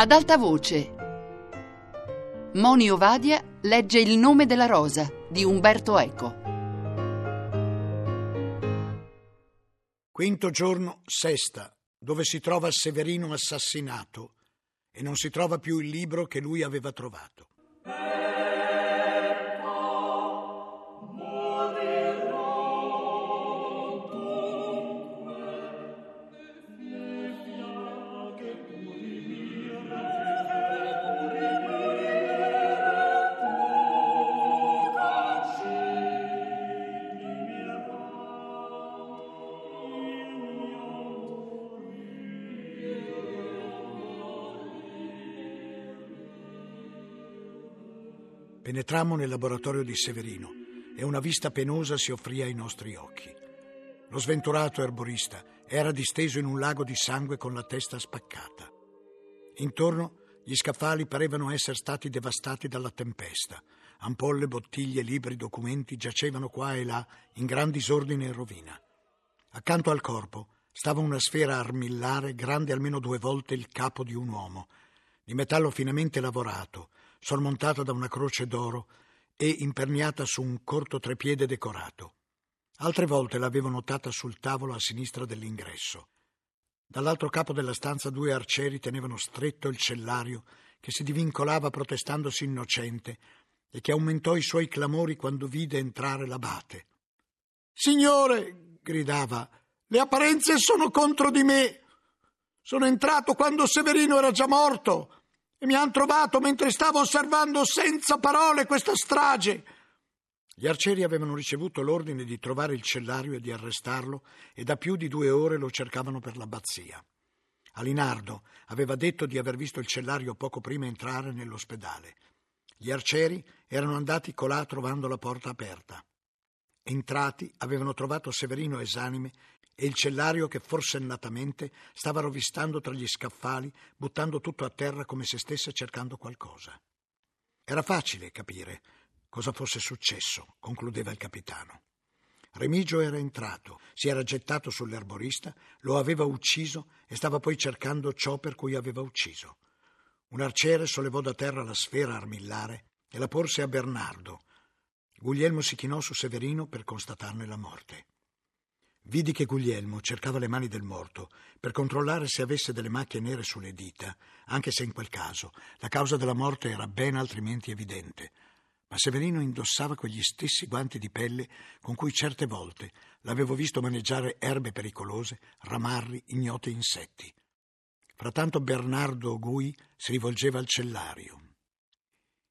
Ad alta voce. Moni Ovadia legge Il nome della rosa di Umberto Eco. Quinto giorno, sesta, dove si trova Severino assassinato e non si trova più il libro che lui aveva trovato. Penetrammo nel laboratorio di Severino e una vista penosa si offrì ai nostri occhi. Lo sventurato erborista era disteso in un lago di sangue con la testa spaccata. Intorno gli scaffali parevano essere stati devastati dalla tempesta. Ampolle, bottiglie, libri, documenti giacevano qua e là in gran disordine e rovina. Accanto al corpo stava una sfera armillare grande almeno due volte il capo di un uomo, di metallo finemente lavorato, sormontata da una croce d'oro e imperniata su un corto trepiede decorato. Altre volte l'avevo notata sul tavolo a sinistra dell'ingresso. Dall'altro capo della stanza due arcieri tenevano stretto il cellario che si divincolava protestandosi innocente e che aumentò i suoi clamori quando vide entrare l'abate. Signore, gridava, le apparenze sono contro di me. Sono entrato quando Severino era già morto mi han trovato mentre stavo osservando senza parole questa strage. Gli arcieri avevano ricevuto l'ordine di trovare il cellario e di arrestarlo e da più di due ore lo cercavano per l'abbazia. Alinardo aveva detto di aver visto il cellario poco prima entrare nell'ospedale. Gli arcieri erano andati colà trovando la porta aperta. Entrati avevano trovato Severino esanime e il cellario che forsennatamente stava rovistando tra gli scaffali, buttando tutto a terra come se stesse cercando qualcosa. Era facile capire cosa fosse successo, concludeva il capitano. Remigio era entrato, si era gettato sull'erborista, lo aveva ucciso e stava poi cercando ciò per cui aveva ucciso. Un arciere sollevò da terra la sfera armillare e la porse a Bernardo. Guglielmo si chinò su Severino per constatarne la morte. Vidi che Guglielmo cercava le mani del morto per controllare se avesse delle macchie nere sulle dita, anche se in quel caso la causa della morte era ben altrimenti evidente. Ma Severino indossava quegli stessi guanti di pelle con cui certe volte l'avevo visto maneggiare erbe pericolose, ramarri, ignoti insetti. Frattanto Bernardo Gui si rivolgeva al cellario.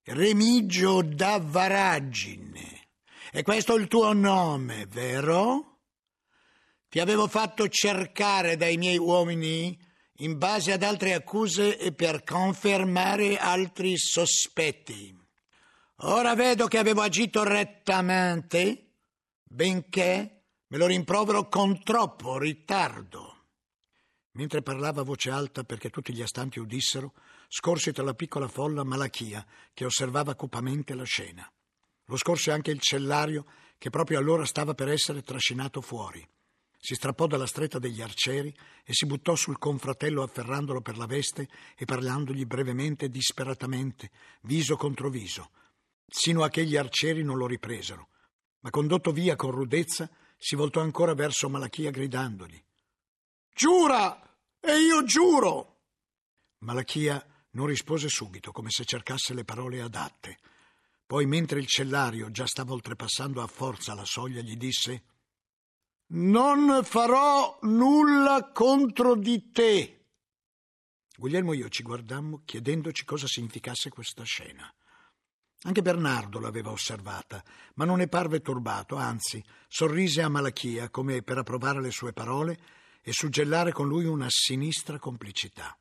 Remigio da Varagine. E questo il tuo nome, vero? Ti avevo fatto cercare dai miei uomini in base ad altre accuse e per confermare altri sospetti. Ora vedo che avevo agito rettamente, benché me lo rimprovero con troppo ritardo. Mentre parlava a voce alta perché tutti gli astanti udissero, scorse tra la piccola folla Malachia che osservava cupamente la scena. Lo scorse anche il cellario che proprio allora stava per essere trascinato fuori. Si strappò dalla stretta degli arcieri e si buttò sul confratello afferrandolo per la veste e parlandogli brevemente, disperatamente, viso contro viso, sino a che gli arcieri non lo ripresero. Ma condotto via con rudezza, si voltò ancora verso Malachia gridandogli: Giura! E io giuro! Malachia non rispose subito, come se cercasse le parole adatte. Poi, mentre il cellario già stava oltrepassando a forza la soglia, gli disse non farò nulla contro di te. Guglielmo e io ci guardammo chiedendoci cosa significasse questa scena. Anche Bernardo l'aveva osservata, ma non ne parve turbato, anzi, sorrise a Malachia come per approvare le sue parole e suggellare con lui una sinistra complicità.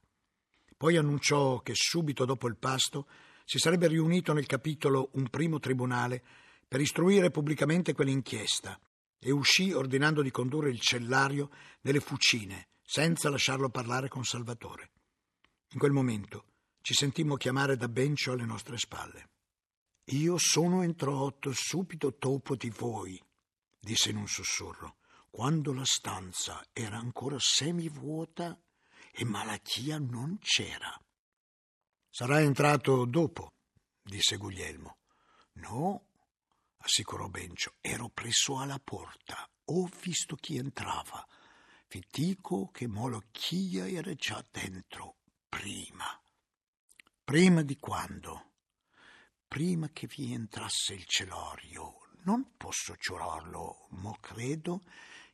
Poi annunciò che subito dopo il pasto si sarebbe riunito nel capitolo un primo tribunale per istruire pubblicamente quell'inchiesta e uscì ordinando di condurre il cellario nelle fucine, senza lasciarlo parlare con Salvatore. In quel momento ci sentimmo chiamare da Bencio alle nostre spalle. Io sono entrato subito dopo di voi, disse in un sussurro, quando la stanza era ancora semivuota e Malachia non c'era. Sarà entrato dopo, disse Guglielmo. No, assicurò Bencio, ero presso alla porta. Ho visto chi entrava. Vi dico che Molochia era già dentro, prima. Prima di quando? Prima che vi entrasse il celorio. Non posso giurarlo, ma credo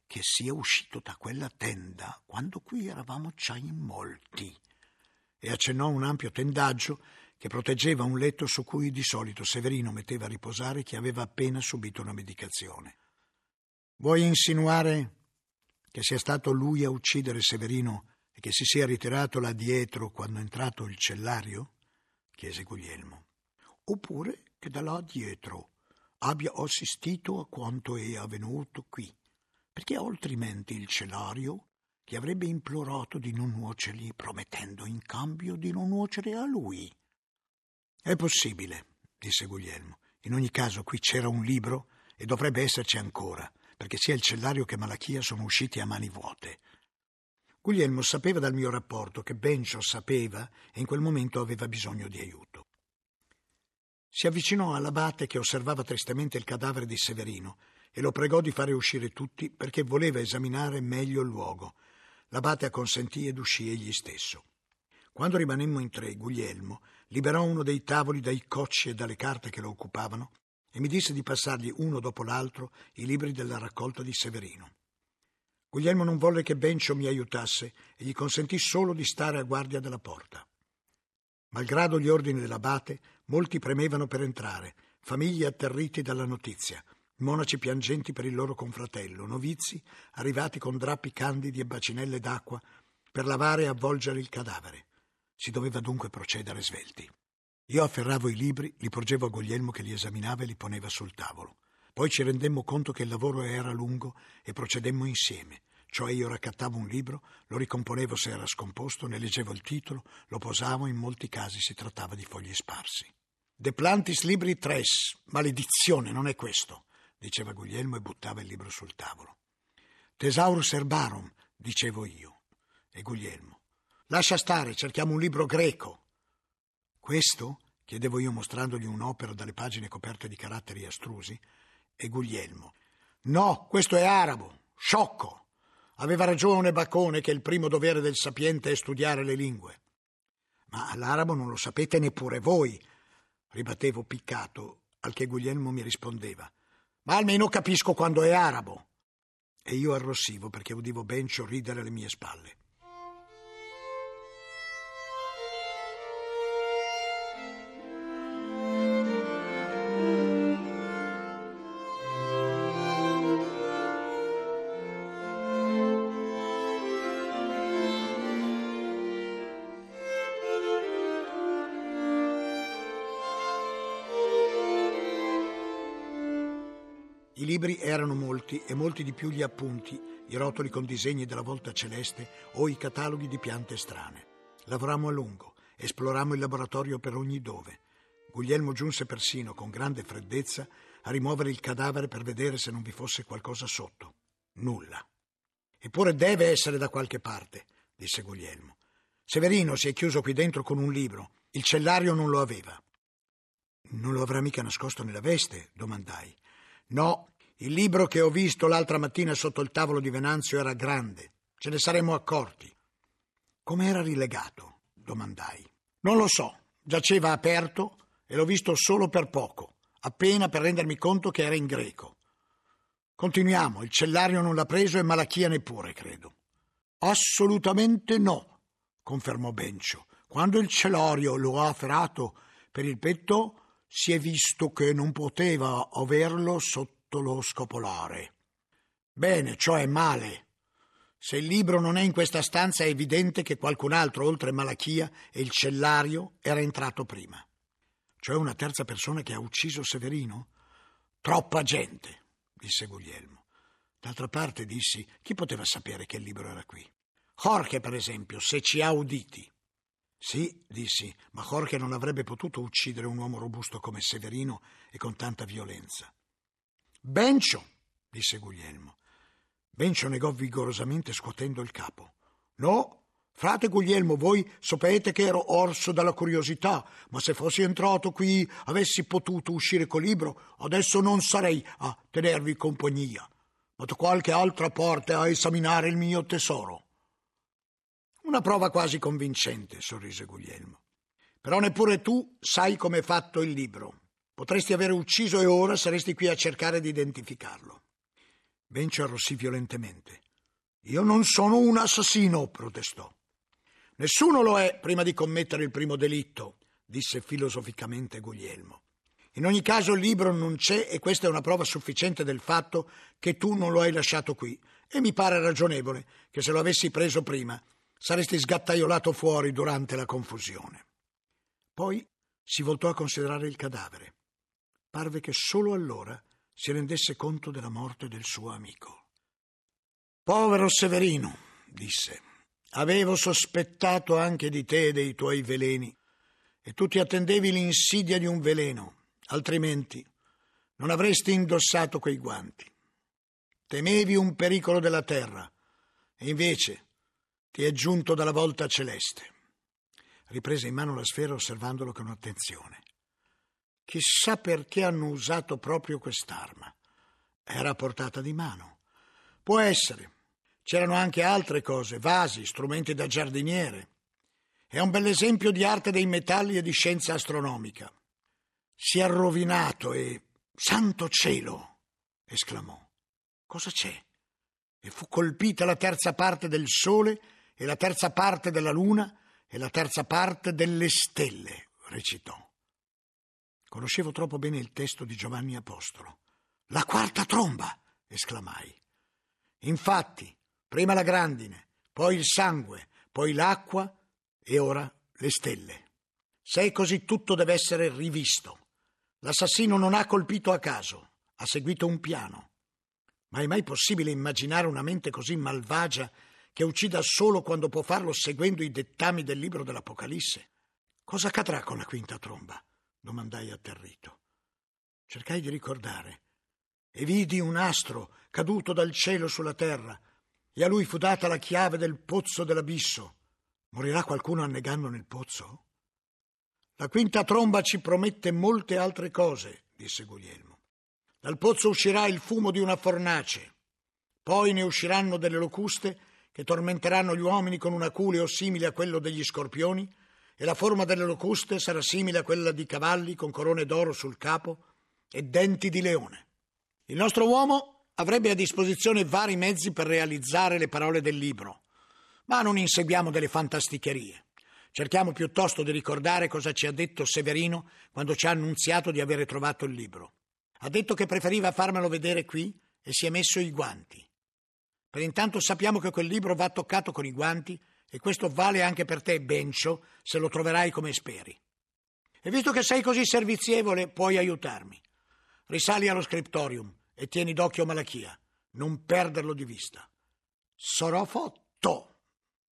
che sia uscito da quella tenda quando qui eravamo già in molti. E accennò un ampio tendaggio che proteggeva un letto su cui di solito Severino metteva a riposare chi aveva appena subito una medicazione. Vuoi insinuare che sia stato lui a uccidere Severino e che si sia ritirato là dietro quando è entrato il cellario? chiese Guglielmo. Oppure che da là dietro abbia assistito a quanto è avvenuto qui, perché altrimenti il cellario gli avrebbe implorato di non nuocergli, promettendo in cambio di non nuocere a lui. È possibile, disse Guglielmo. In ogni caso qui c'era un libro e dovrebbe esserci ancora, perché sia il cellario che Malachia sono usciti a mani vuote. Guglielmo sapeva dal mio rapporto che Bencio sapeva e in quel momento aveva bisogno di aiuto. Si avvicinò all'abate che osservava tristemente il cadavere di Severino e lo pregò di fare uscire tutti perché voleva esaminare meglio il luogo. L'abate acconsentì ed uscì egli stesso. Quando rimanemmo in tre, Guglielmo liberò uno dei tavoli dai cocci e dalle carte che lo occupavano e mi disse di passargli uno dopo l'altro i libri della raccolta di Severino. Guglielmo non volle che Bencio mi aiutasse e gli consentì solo di stare a guardia della porta. Malgrado gli ordini dell'abate, molti premevano per entrare, famiglie atterriti dalla notizia, monaci piangenti per il loro confratello, novizi arrivati con drappi candidi e bacinelle d'acqua per lavare e avvolgere il cadavere. Si doveva dunque procedere svelti. Io afferravo i libri, li porgevo a Guglielmo che li esaminava e li poneva sul tavolo. Poi ci rendemmo conto che il lavoro era lungo e procedemmo insieme. Cioè io raccattavo un libro, lo ricomponevo se era scomposto, ne leggevo il titolo, lo posavo, in molti casi si trattava di fogli sparsi. De plantis libri tres, maledizione, non è questo, diceva Guglielmo e buttava il libro sul tavolo. Tesaurus erbarum, dicevo io. E Guglielmo. Lascia stare, cerchiamo un libro greco. Questo? chiedevo io mostrandogli un'opera dalle pagine coperte di caratteri astrusi, e Guglielmo. No, questo è arabo, sciocco. Aveva ragione Bacone che il primo dovere del sapiente è studiare le lingue. Ma l'arabo non lo sapete neppure voi, ribattevo piccato, al che Guglielmo mi rispondeva. Ma almeno capisco quando è arabo. E io arrossivo perché udivo Bencio ridere alle mie spalle. Erano molti e molti di più gli appunti, i rotoli con disegni della volta celeste o i cataloghi di piante strane. Lavorammo a lungo, esplorammo il laboratorio per ogni dove. Guglielmo giunse persino, con grande freddezza, a rimuovere il cadavere per vedere se non vi fosse qualcosa sotto. Nulla. Eppure deve essere da qualche parte, disse Guglielmo. Severino si è chiuso qui dentro con un libro. Il cellario non lo aveva. Non lo avrà mica nascosto nella veste? domandai. No, il libro che ho visto l'altra mattina sotto il tavolo di Venanzio era grande. Ce ne saremmo accorti. Come era rilegato? domandai. Non lo so. Giaceva aperto e l'ho visto solo per poco, appena per rendermi conto che era in greco. Continuiamo. Il cellario non l'ha preso e Malachia neppure, credo. Assolutamente no, confermò Bencio. Quando il cellario lo ha afferrato per il petto, si è visto che non poteva averlo sotto lo scopolare. Bene, ciò è male. Se il libro non è in questa stanza è evidente che qualcun altro, oltre Malachia e il cellario, era entrato prima. Cioè una terza persona che ha ucciso Severino? Troppa gente, disse Guglielmo. D'altra parte dissi, chi poteva sapere che il libro era qui? Jorge, per esempio, se ci ha uditi. Sì, dissi, ma Jorge non avrebbe potuto uccidere un uomo robusto come Severino e con tanta violenza. Bencio, disse Guglielmo. Bencio negò vigorosamente scuotendo il capo. No, Frate Guglielmo, voi sapete che ero orso dalla curiosità, ma se fossi entrato qui, avessi potuto uscire col libro, adesso non sarei a tenervi compagnia, ma da qualche altra parte a esaminare il mio tesoro. Una prova quasi convincente, sorrise Guglielmo. Però neppure tu sai come è fatto il libro. Potresti aver ucciso e ora saresti qui a cercare di identificarlo. Bencio arrossì violentemente. Io non sono un assassino, protestò. Nessuno lo è prima di commettere il primo delitto, disse filosoficamente Guglielmo. In ogni caso il libro non c'è e questa è una prova sufficiente del fatto che tu non lo hai lasciato qui e mi pare ragionevole che se lo avessi preso prima saresti sgattaiolato fuori durante la confusione. Poi si voltò a considerare il cadavere. Parve che solo allora si rendesse conto della morte del suo amico. Povero Severino, disse. Avevo sospettato anche di te e dei tuoi veleni, e tu ti attendevi l'insidia di un veleno, altrimenti non avresti indossato quei guanti. Temevi un pericolo della terra, e invece ti è giunto dalla volta celeste. Riprese in mano la sfera osservandolo con attenzione. Chissà perché hanno usato proprio quest'arma. Era a portata di mano. Può essere C'erano anche altre cose, vasi, strumenti da giardiniere. È un bell'esempio di arte dei metalli e di scienza astronomica. Si è rovinato e... Santo cielo! esclamò. Cosa c'è? E fu colpita la terza parte del sole e la terza parte della luna e la terza parte delle stelle, recitò. Conoscevo troppo bene il testo di Giovanni Apostolo. La quarta tromba! esclamai. Infatti, Prima la grandine, poi il sangue, poi l'acqua e ora le stelle. Se è così tutto deve essere rivisto. L'assassino non ha colpito a caso, ha seguito un piano. Ma è mai possibile immaginare una mente così malvagia che uccida solo quando può farlo seguendo i dettami del libro dell'Apocalisse? Cosa accadrà con la quinta tromba? Domandai atterrito. Cercai di ricordare e vidi un astro caduto dal cielo sulla terra e a lui fu data la chiave del pozzo dell'abisso. Morirà qualcuno annegando nel pozzo? La quinta tromba ci promette molte altre cose, disse Guglielmo. Dal pozzo uscirà il fumo di una fornace, poi ne usciranno delle locuste che tormenteranno gli uomini con un aculeo simile a quello degli scorpioni, e la forma delle locuste sarà simile a quella di cavalli con corone d'oro sul capo e denti di leone. Il nostro uomo avrebbe a disposizione vari mezzi per realizzare le parole del libro, ma non inseguiamo delle fantasticherie. Cerchiamo piuttosto di ricordare cosa ci ha detto Severino quando ci ha annunziato di avere trovato il libro. Ha detto che preferiva farmelo vedere qui e si è messo i guanti. Per intanto sappiamo che quel libro va toccato con i guanti e questo vale anche per te, Bencio, se lo troverai come speri. E visto che sei così servizievole, puoi aiutarmi. Risali allo scriptorium e tieni d'occhio Malachia, non perderlo di vista. Sarò fatto,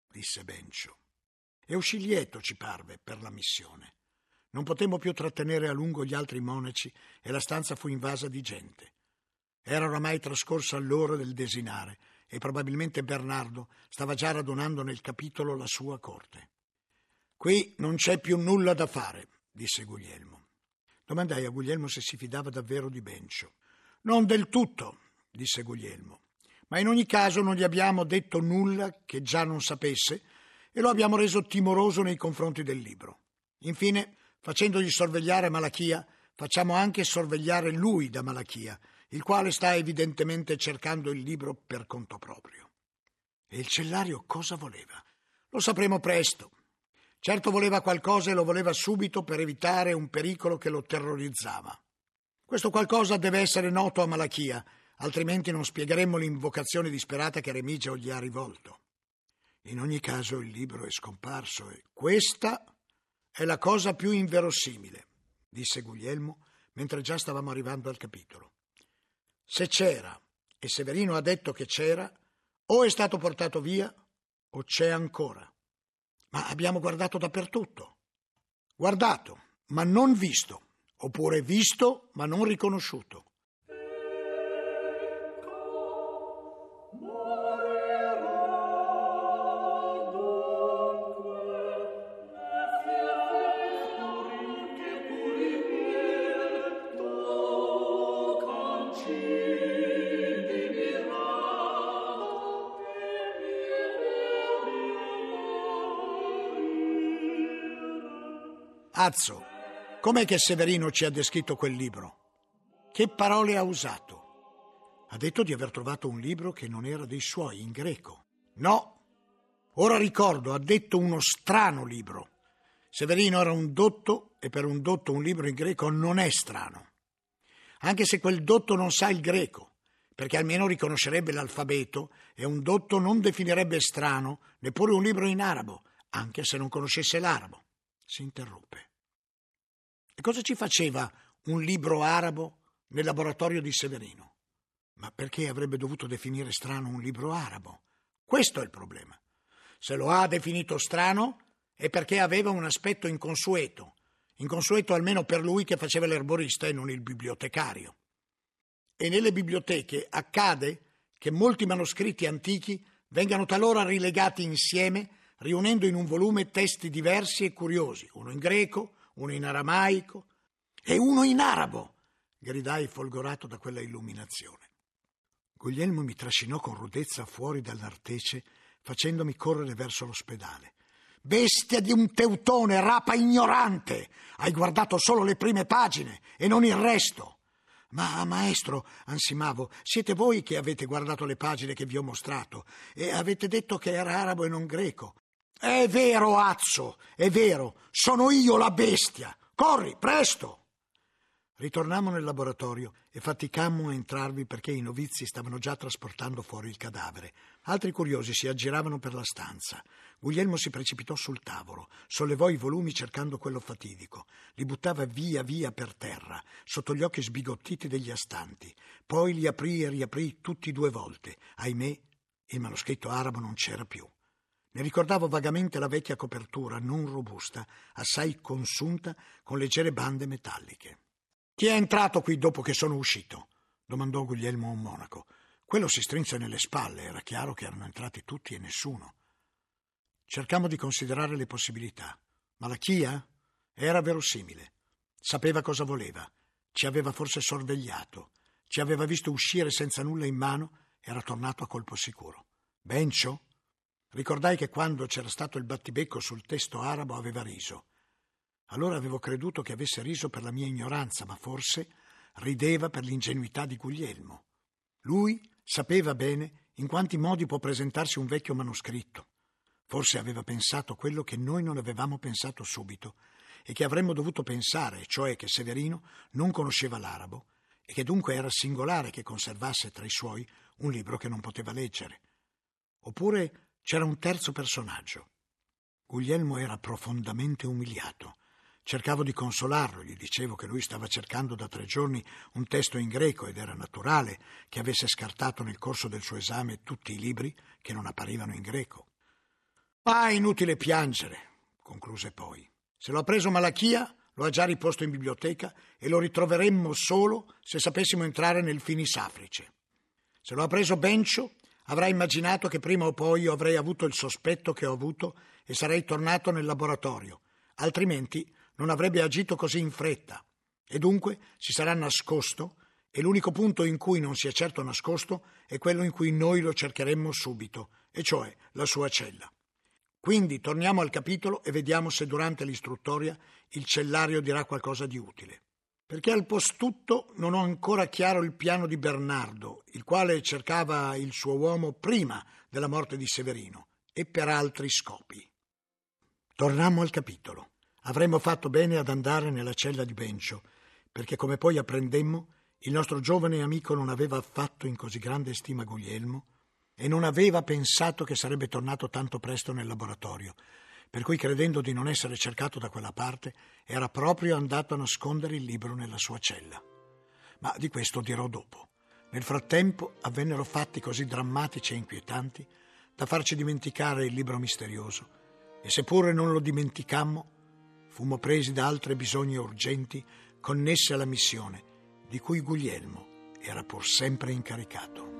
disse Bencio. E uscì lieto, ci parve, per la missione. Non potemmo più trattenere a lungo gli altri monaci e la stanza fu invasa di gente. Era oramai trascorsa l'ora del desinare e probabilmente Bernardo stava già radunando nel capitolo la sua corte. Qui non c'è più nulla da fare, disse Guglielmo. Domandai a Guglielmo se si fidava davvero di Bencio. Non del tutto, disse Guglielmo, ma in ogni caso non gli abbiamo detto nulla che già non sapesse e lo abbiamo reso timoroso nei confronti del libro. Infine, facendogli sorvegliare Malachia, facciamo anche sorvegliare lui da Malachia, il quale sta evidentemente cercando il libro per conto proprio. E il cellario cosa voleva? Lo sapremo presto. Certo voleva qualcosa e lo voleva subito per evitare un pericolo che lo terrorizzava. Questo qualcosa deve essere noto a Malachia, altrimenti non spiegheremmo l'invocazione disperata che Remigio gli ha rivolto. In ogni caso il libro è scomparso e questa è la cosa più inverosimile, disse Guglielmo mentre già stavamo arrivando al capitolo. Se c'era, e Severino ha detto che c'era, o è stato portato via o c'è ancora. Ma abbiamo guardato dappertutto. Guardato, ma non visto oppure visto ma non riconosciuto. Azzo, com'è che Severino ci ha descritto quel libro? Che parole ha usato? Ha detto di aver trovato un libro che non era dei suoi, in greco. No, ora ricordo, ha detto uno strano libro. Severino era un dotto e per un dotto un libro in greco non è strano. Anche se quel dotto non sa il greco, perché almeno riconoscerebbe l'alfabeto e un dotto non definirebbe strano neppure un libro in arabo, anche se non conoscesse l'arabo. Si interruppe. E cosa ci faceva un libro arabo nel laboratorio di Severino? Ma perché avrebbe dovuto definire strano un libro arabo? Questo è il problema. Se lo ha definito strano è perché aveva un aspetto inconsueto, inconsueto almeno per lui che faceva l'erborista e non il bibliotecario. E nelle biblioteche accade che molti manoscritti antichi vengano talora rilegati insieme, riunendo in un volume testi diversi e curiosi, uno in greco, uno in aramaico e uno in arabo, gridai folgorato da quella illuminazione. Guglielmo mi trascinò con rudezza fuori dall'artece, facendomi correre verso l'ospedale. Bestia di un teutone, rapa ignorante! Hai guardato solo le prime pagine e non il resto. Ma, maestro, ansimavo, siete voi che avete guardato le pagine che vi ho mostrato e avete detto che era arabo e non greco. È vero, Azzo, è vero, sono io la bestia. Corri, presto! Ritornammo nel laboratorio e faticammo a entrarvi perché i novizi stavano già trasportando fuori il cadavere. Altri curiosi si aggiravano per la stanza. Guglielmo si precipitò sul tavolo, sollevò i volumi cercando quello fatidico, li buttava via via per terra, sotto gli occhi sbigottiti degli astanti. Poi li aprì e riaprì tutti due volte. Ahimè, il manoscritto arabo non c'era più. Ne ricordavo vagamente la vecchia copertura, non robusta, assai consunta, con leggere bande metalliche. Chi è entrato qui dopo che sono uscito? domandò Guglielmo a un monaco. Quello si strinse nelle spalle, era chiaro che erano entrati tutti e nessuno. Cercammo di considerare le possibilità, ma la Chia era verosimile. Sapeva cosa voleva, ci aveva forse sorvegliato, ci aveva visto uscire senza nulla in mano, era tornato a colpo sicuro. Bencio? Ricordai che quando c'era stato il battibecco sul testo arabo aveva riso. Allora avevo creduto che avesse riso per la mia ignoranza, ma forse rideva per l'ingenuità di Guglielmo. Lui sapeva bene in quanti modi può presentarsi un vecchio manoscritto. Forse aveva pensato quello che noi non avevamo pensato subito e che avremmo dovuto pensare, cioè che Severino non conosceva l'arabo e che dunque era singolare che conservasse tra i suoi un libro che non poteva leggere. Oppure c'era un terzo personaggio. Guglielmo era profondamente umiliato Cercavo di consolarlo, gli dicevo che lui stava cercando da tre giorni un testo in greco ed era naturale che avesse scartato nel corso del suo esame tutti i libri che non apparivano in greco. Ah, inutile piangere, concluse poi. Se l'ho preso Malachia, lo ha già riposto in biblioteca e lo ritroveremmo solo se sapessimo entrare nel finisafrice. Se lo ha preso Bencio, avrà immaginato che prima o poi io avrei avuto il sospetto che ho avuto e sarei tornato nel laboratorio, altrimenti non avrebbe agito così in fretta e dunque si sarà nascosto e l'unico punto in cui non si è certo nascosto è quello in cui noi lo cercheremmo subito, e cioè la sua cella. Quindi torniamo al capitolo e vediamo se durante l'istruttoria il cellario dirà qualcosa di utile. Perché al postutto non ho ancora chiaro il piano di Bernardo, il quale cercava il suo uomo prima della morte di Severino e per altri scopi. Torniamo al capitolo. Avremmo fatto bene ad andare nella cella di Bencio, perché come poi apprendemmo, il nostro giovane amico non aveva affatto in così grande stima Guglielmo e non aveva pensato che sarebbe tornato tanto presto nel laboratorio, per cui credendo di non essere cercato da quella parte, era proprio andato a nascondere il libro nella sua cella. Ma di questo dirò dopo. Nel frattempo avvennero fatti così drammatici e inquietanti da farci dimenticare il libro misterioso, e seppure non lo dimenticammo, fummo presi da altre bisogne urgenti connesse alla missione, di cui Guglielmo era pur sempre incaricato.